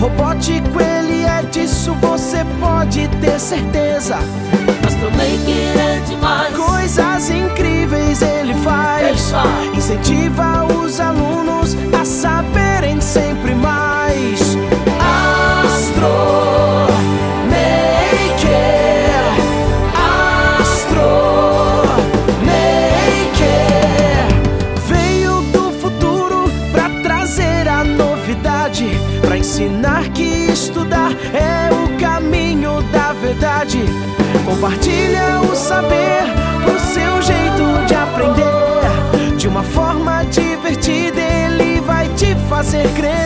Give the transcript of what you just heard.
Robótico ele é disso, você pode ter certeza. Astromaker é demais. Coisas incríveis ele faz. Ele faz. Incentiva os alunos a saberem sempre mais. Astro. Veio do futuro pra trazer a noite novidade para ensinar que estudar é o caminho da verdade. Compartilha o saber pro seu jeito de aprender. De uma forma divertida, ele vai te fazer crer.